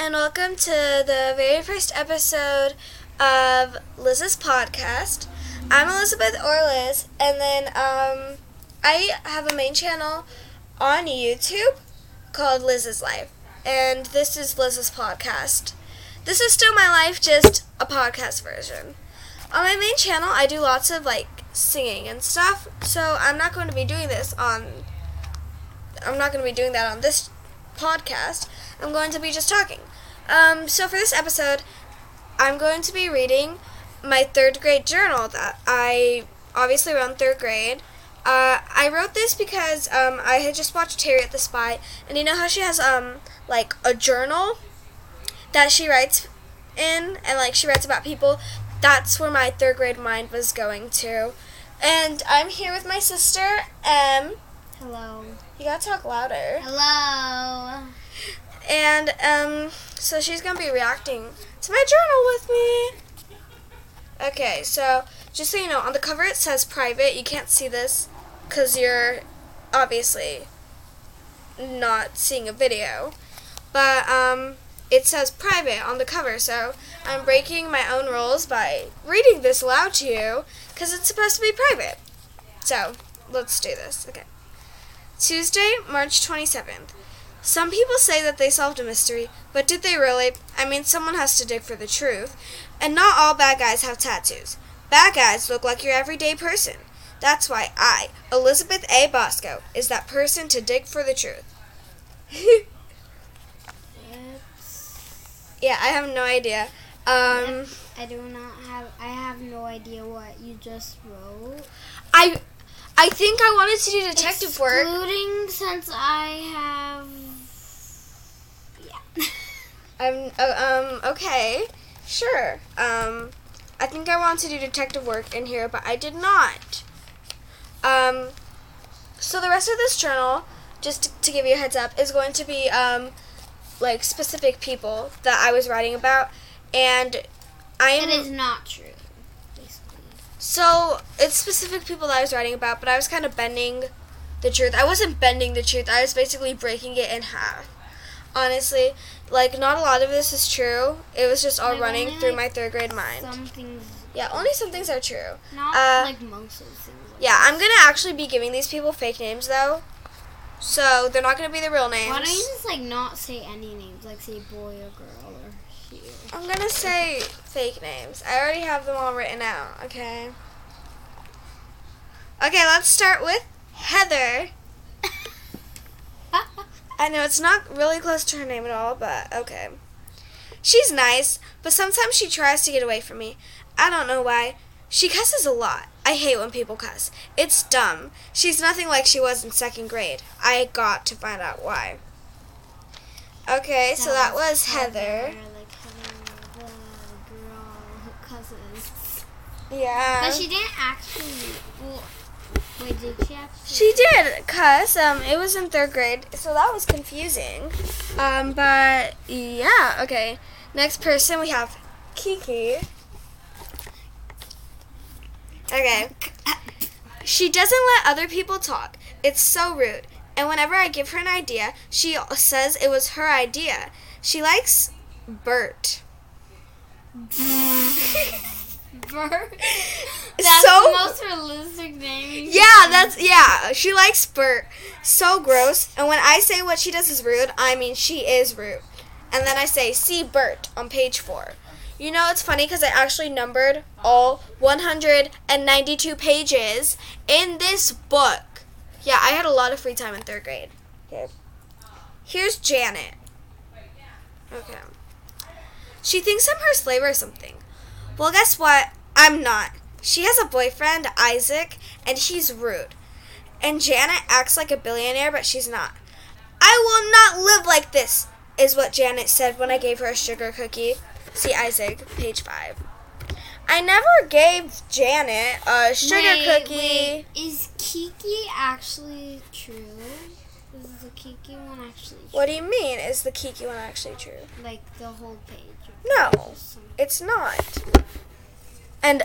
and welcome to the very first episode of Lizz's podcast. I'm Elizabeth or Lizz, and then um, I have a main channel on YouTube called Lizz's Life, and this is Lizz's podcast. This is still my life, just a podcast version. On my main channel, I do lots of like singing and stuff, so I'm not going to be doing this on. I'm not going to be doing that on this podcast. I'm going to be just talking. Um, so for this episode, I'm going to be reading my third grade journal that I obviously wrote in third grade. Uh, I wrote this because um, I had just watched Harriet the Spy, and you know how she has um like a journal that she writes in, and like she writes about people. That's where my third grade mind was going to. And I'm here with my sister, Em. Hello. You gotta talk louder. Hello. And um, so she's gonna be reacting to my journal with me. Okay, so just so you know, on the cover it says private. You can't see this because you're obviously not seeing a video, but um, it says private on the cover. So I'm breaking my own rules by reading this aloud to you because it's supposed to be private. So let's do this. Okay. Tuesday, March 27th. Some people say that they solved a mystery, but did they really? I mean, someone has to dig for the truth. And not all bad guys have tattoos. Bad guys look like your everyday person. That's why I, Elizabeth A. Bosco, is that person to dig for the truth. Yeah, I have no idea. Um, I do not have. I have no idea what you just wrote. I, I think I wanted to do detective work. Excluding since I have. I'm uh, um okay, sure. Um, I think I wanted to do detective work in here, but I did not. Um, so the rest of this journal, just to, to give you a heads up, is going to be um, like specific people that I was writing about, and I'm it is not true. Basically. so it's specific people that I was writing about, but I was kind of bending the truth. I wasn't bending the truth. I was basically breaking it in half. Honestly, like not a lot of this is true. It was just all running only, through like, my third grade mind. Some things. Yeah, only some things are true. Not uh, like most of the things. Like Yeah, I'm gonna actually be giving these people fake names though, so they're not gonna be the real names. Why don't you just like not say any names? Like say boy or girl or. Or I'm gonna say fake names. I already have them all written out. Okay. Okay, let's start with Heather. I know it's not really close to her name at all, but okay. She's nice, but sometimes she tries to get away from me. I don't know why. She cusses a lot. I hate when people cuss. It's dumb. She's nothing like she was in second grade. I got to find out why. Okay, so that was Heather. Like Heather, the girl who cusses. Yeah. But she didn't actually. Well, wait, did she actually? She did cause Um, it was in third grade, so that was confusing. Um, but yeah, okay. Next person we have Kiki. Okay. She doesn't let other people talk. It's so rude. And whenever I give her an idea, she says it was her idea. She likes Bert. Bert. That's So- the most realistic name. Yeah, that's yeah. She likes Bert. So gross. And when I say what she does is rude, I mean she is rude. And then I say see Bert on page four. You know it's funny because I actually numbered all 192 pages in this book. Yeah, I had a lot of free time in third grade. Okay. Here's Janet. Okay. She thinks I'm her slave or something. Well, guess what? I'm not. She has a boyfriend, Isaac, and he's rude. And Janet acts like a billionaire, but she's not. I will not live like this, is what Janet said when I gave her a sugar cookie. See Isaac, page 5. I never gave Janet a sugar Wait, cookie. wait, Is Kiki actually true? Is the Kiki one actually true? What do you mean? Is the Kiki one actually true? Like the whole page? No, it's not. And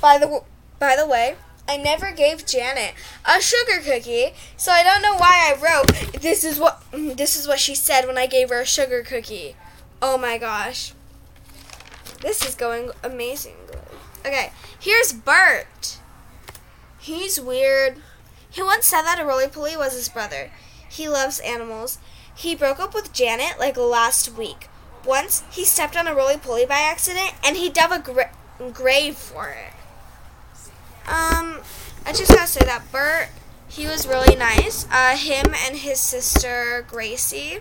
by the by the way, I never gave Janet a sugar cookie, so I don't know why I wrote this is what mm, this is what she said when I gave her a sugar cookie. Oh my gosh. This is going amazingly. Okay, here's Bert. He's weird. He once said that a roly poly was his brother. He loves animals. He broke up with Janet like last week. Once he stepped on a roly poly by accident and he dug a grave for it. Um, I just gotta say that Bert, he was really nice. Uh, him and his sister Gracie,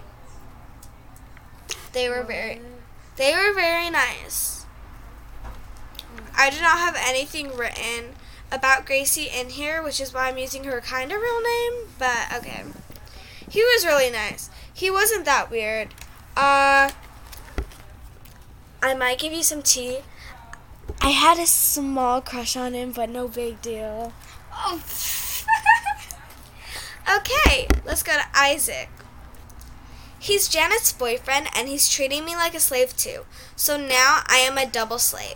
they were very, they were very nice. I do not have anything written about Gracie in here, which is why I'm using her kind of real name. But okay, he was really nice. He wasn't that weird. Uh, I might give you some tea. I had a small crush on him, but no big deal. Oh. Okay, let's go to Isaac. He's Janet's boyfriend and he's treating me like a slave too. So now I am a double slave.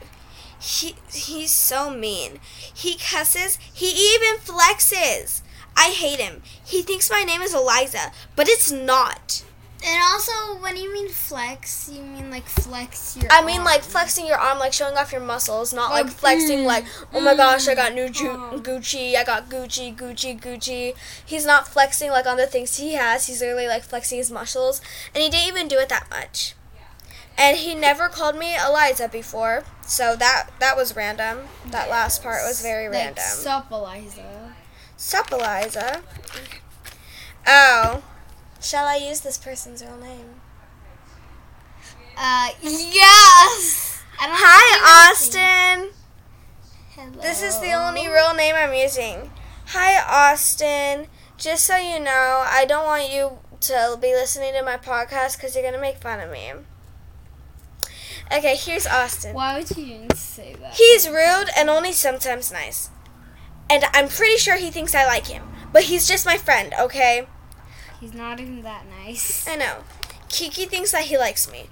He he's so mean. He cusses, he even flexes. I hate him. He thinks my name is Eliza, but it's not. And also, when you mean flex, you mean like flex your. I mean like flexing your arm, like showing off your muscles, not like Like, flexing mm, like, oh my gosh, I got new Ju- mm. Gucci, I got Gucci, Gucci, Gucci. He's not flexing like on the things he has. He's literally like flexing his muscles, and he didn't even do it that much. And he never called me Eliza before, so that that was random. That last part was very Like, random. Sup, Eliza. Sup, Eliza? Oh, shall I use this person's real name? Uh, yes. Hi. Austin. Hello. This is the only real name I'm using. Hi, Austin. Just so you know, I don't want you to be listening to my podcast because you're going to make fun of me. Okay, here's Austin. Why would you even say that? He's rude and only sometimes nice. And I'm pretty sure he thinks I like him. But he's just my friend, okay? He's not even that nice. I know. Kiki thinks that he likes me.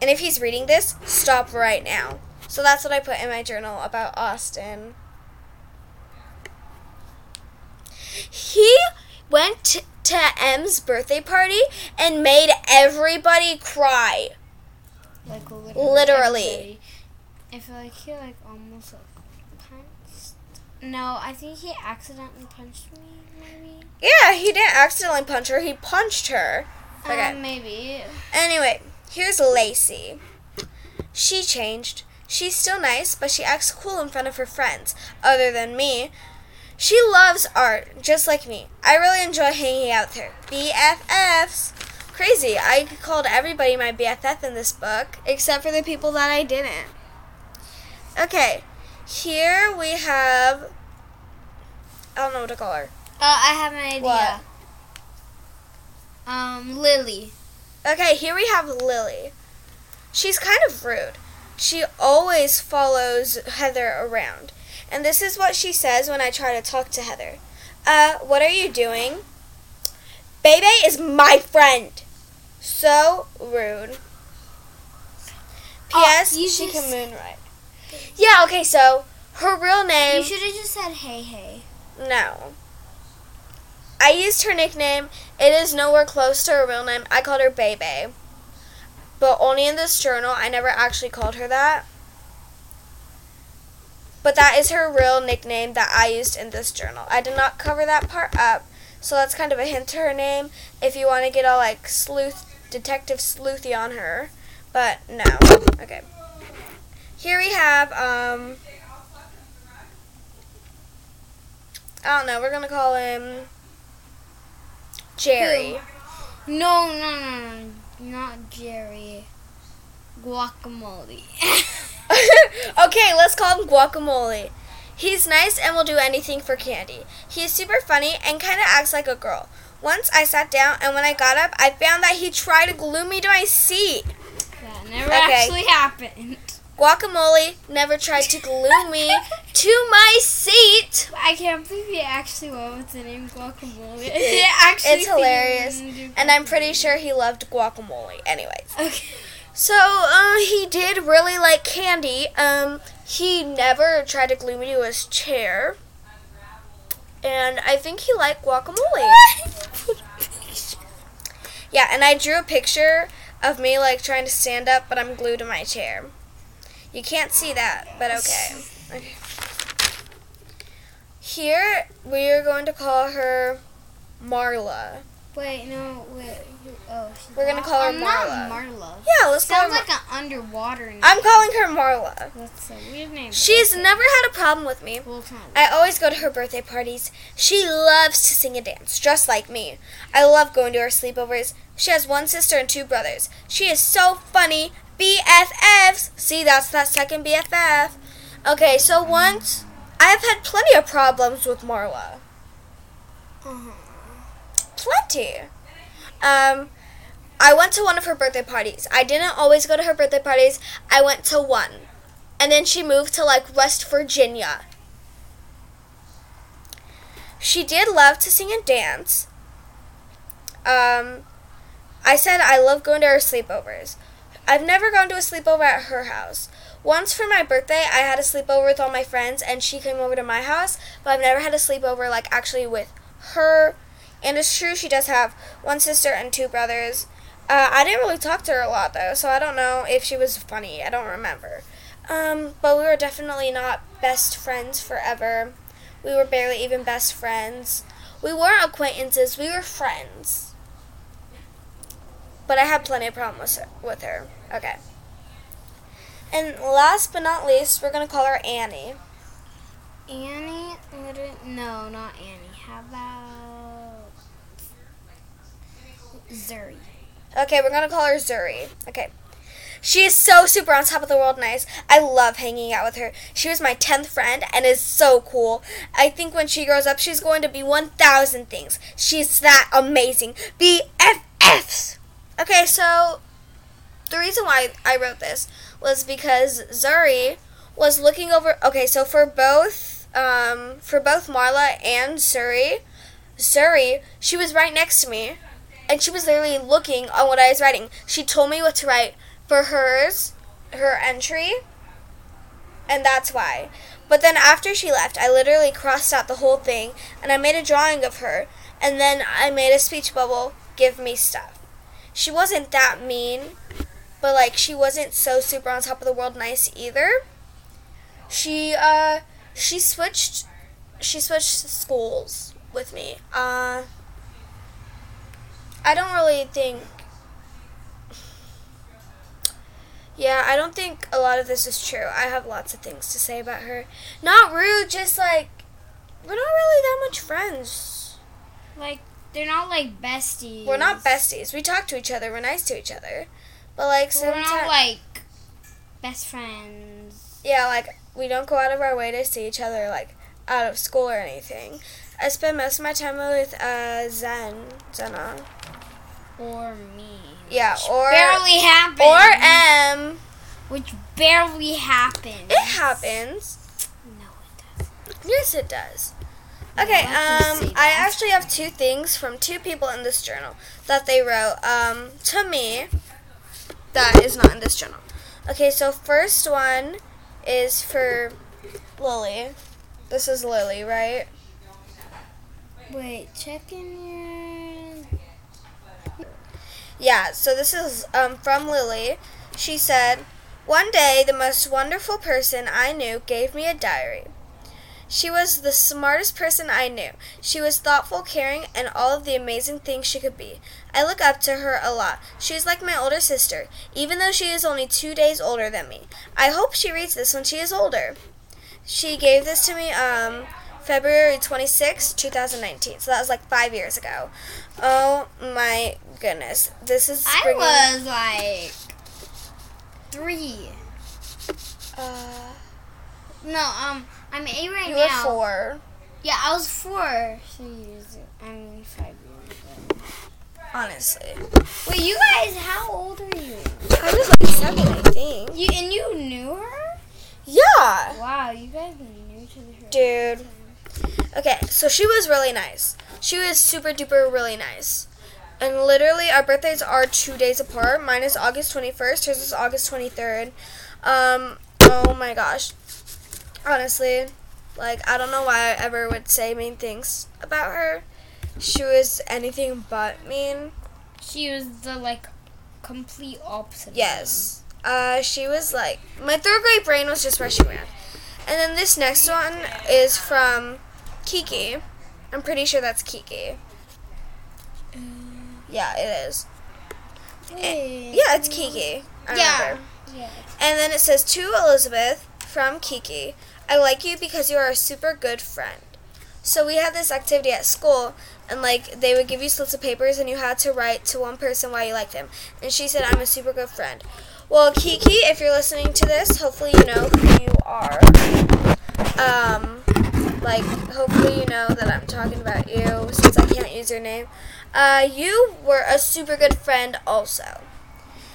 And if he's reading this, stop right now. So that's what I put in my journal about Austin. He went to Em's birthday party and made everybody cry. Like literally. Literally. I feel like he like almost like punched. No, I think he accidentally punched me. Maybe. Yeah, he didn't accidentally punch her, he punched her. Okay. Um, maybe. Anyway, here's Lacey. She changed. She's still nice, but she acts cool in front of her friends, other than me. She loves art, just like me. I really enjoy hanging out with her. BFFs. Crazy. I called everybody my BFF in this book, except for the people that I didn't. Okay, here we have. I don't know what to call her. Uh, I have an idea. What? Um, Lily. Okay, here we have Lily. She's kind of rude. She always follows Heather around. And this is what she says when I try to talk to Heather. Uh, what are you doing? Bebe is my friend. So rude. Oh, P.S. you she just- can moonlight. Yeah, okay, so her real name. You should have just said hey hey. No. I used her nickname. It is nowhere close to her real name. I called her Bebe. But only in this journal. I never actually called her that. But that is her real nickname that I used in this journal. I did not cover that part up. So that's kind of a hint to her name if you want to get all like sleuth, detective sleuthy on her. But no. Okay. Here we have, um, I don't know, we're going to call him Jerry. No, no, no, no, not Jerry. Guacamole. okay, let's call him Guacamole. He's nice and will do anything for candy. He is super funny and kind of acts like a girl. Once I sat down and when I got up, I found that he tried to glue me to my seat. that never Okay. actually happened. Guacamole never tried to glue me to my seat. I can't believe he actually went with the name Guacamole. It actually It's hilarious. And I'm pretty sure he loved guacamole. Anyways. Okay. So, uh, he did really like candy. Um, he never tried to glue me to his chair. And I think he liked guacamole. Yeah, and I drew a picture of me like trying to stand up, but I'm glued to my chair. You can't see that, but okay. okay. Here we are going to call her Marla. Wait, no, wait. Oh, We're gonna call her I'm not Marla. Marla. Yeah, let's call her. Sounds like an underwater name. I'm calling her Marla. That's a weird name. She's never had a problem with me. Well. I always go to her birthday parties. She loves to sing and dance, just like me. I love going to her sleepovers. She has one sister and two brothers. She is so funny. BFFs. See, that's that second BFF. Okay, so once I've had plenty of problems with Marla. Uh-huh. Plenty. Um, I went to one of her birthday parties. I didn't always go to her birthday parties. I went to one. And then she moved to like West Virginia. She did love to sing and dance. Um, I said I love going to her sleepovers. I've never gone to a sleepover at her house. Once for my birthday, I had a sleepover with all my friends, and she came over to my house, but I've never had a sleepover like actually with her. And it's true, she does have one sister and two brothers. Uh, I didn't really talk to her a lot though, so I don't know if she was funny. I don't remember. Um, but we were definitely not best friends forever. We were barely even best friends. We weren't acquaintances, we were friends. But I had plenty of problems with her. Okay. And last but not least, we're going to call her Annie. Annie? No, not Annie. How about Zuri? Okay, we're gonna call her Zuri. Okay. She is so super on top of the world nice. I love hanging out with her. She was my 10th friend and is so cool. I think when she grows up, she's going to be 1,000 things. She's that amazing. BFFs! Okay, so the reason why I wrote this was because Zuri was looking over. Okay, so for both, um, for both Marla and Zuri, Zuri, she was right next to me and she was literally looking on what I was writing. She told me what to write for hers, her entry, and that's why. But then after she left, I literally crossed out the whole thing and I made a drawing of her, and then I made a speech bubble, give me stuff. She wasn't that mean, but like she wasn't so super on top of the world nice either. She uh she switched she switched schools with me. Uh I don't really think. Yeah, I don't think a lot of this is true. I have lots of things to say about her. Not rude, just like we're not really that much friends. Like, they're not like besties. We're not besties. We talk to each other. We're nice to each other. But like so. We're not like best friends. yeah, like we don't go out of our way to see each other like out of school or anything. I spend most of my time with uh Zen, Zena. Or me. Yeah, or barely happens. or Em. Which barely happens. It happens. No, it doesn't. Yes, it does. Okay, I um, I actually have two things from two people in this journal that they wrote um, to me that is not in this journal. Okay, so first one is for Lily. This is Lily, right? Wait, check in your. Yeah, so this is um, from Lily. She said, One day, the most wonderful person I knew gave me a diary. She was the smartest person I knew. She was thoughtful, caring, and all of the amazing things she could be. I look up to her a lot. She is like my older sister, even though she is only two days older than me. I hope she reads this when she is older. She gave this to me um, February 26, 2019. So that was like five years ago. Oh my goodness. This is I was like three. Uh, No, um, I'm eight right now. you were four. Yeah, I was four. Three years. I mean, five. Honestly, Wait, you guys, how old are you? I was like seven, I think. You and you knew her? Yeah, Wow, you guys knew each other. dude. Okay, so she was really nice. She was super duper really nice. And literally, our birthdays are two days apart. Mine is August 21st, hers is August 23rd. Um, oh my gosh. Honestly, like, I don't know why I ever would say mean things about her. She was anything but mean. She was the like complete opposite. Yes. Uh, she was like my third grade brain was just rushing around, and then this next one is from Kiki. I'm pretty sure that's Kiki. Yeah, it is. Wait. Yeah, it's Kiki. I Yeah. remember. Yeah. And then it says to Elizabeth from Kiki, I like you because you are a super good friend. So we had this activity at school and like they would give you slips of papers and you had to write to one person why you liked them. And she said I'm a super good friend. Well, Kiki, if you're listening to this, hopefully you know who you are. Um like hopefully you know that I'm talking about you since I can't use your name. Uh you were a super good friend also.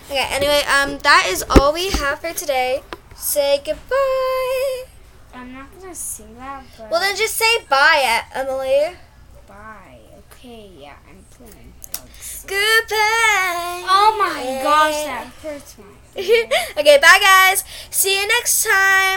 Okay, anyway, um, that is all we have for today. Say goodbye. I'm not gonna sing that, but Well, then just say bye, Emily. bye. Okay, yeah, I'm playing. Goodbye. Oh my gosh, that hurts my. okay, bye, guys. See you next time.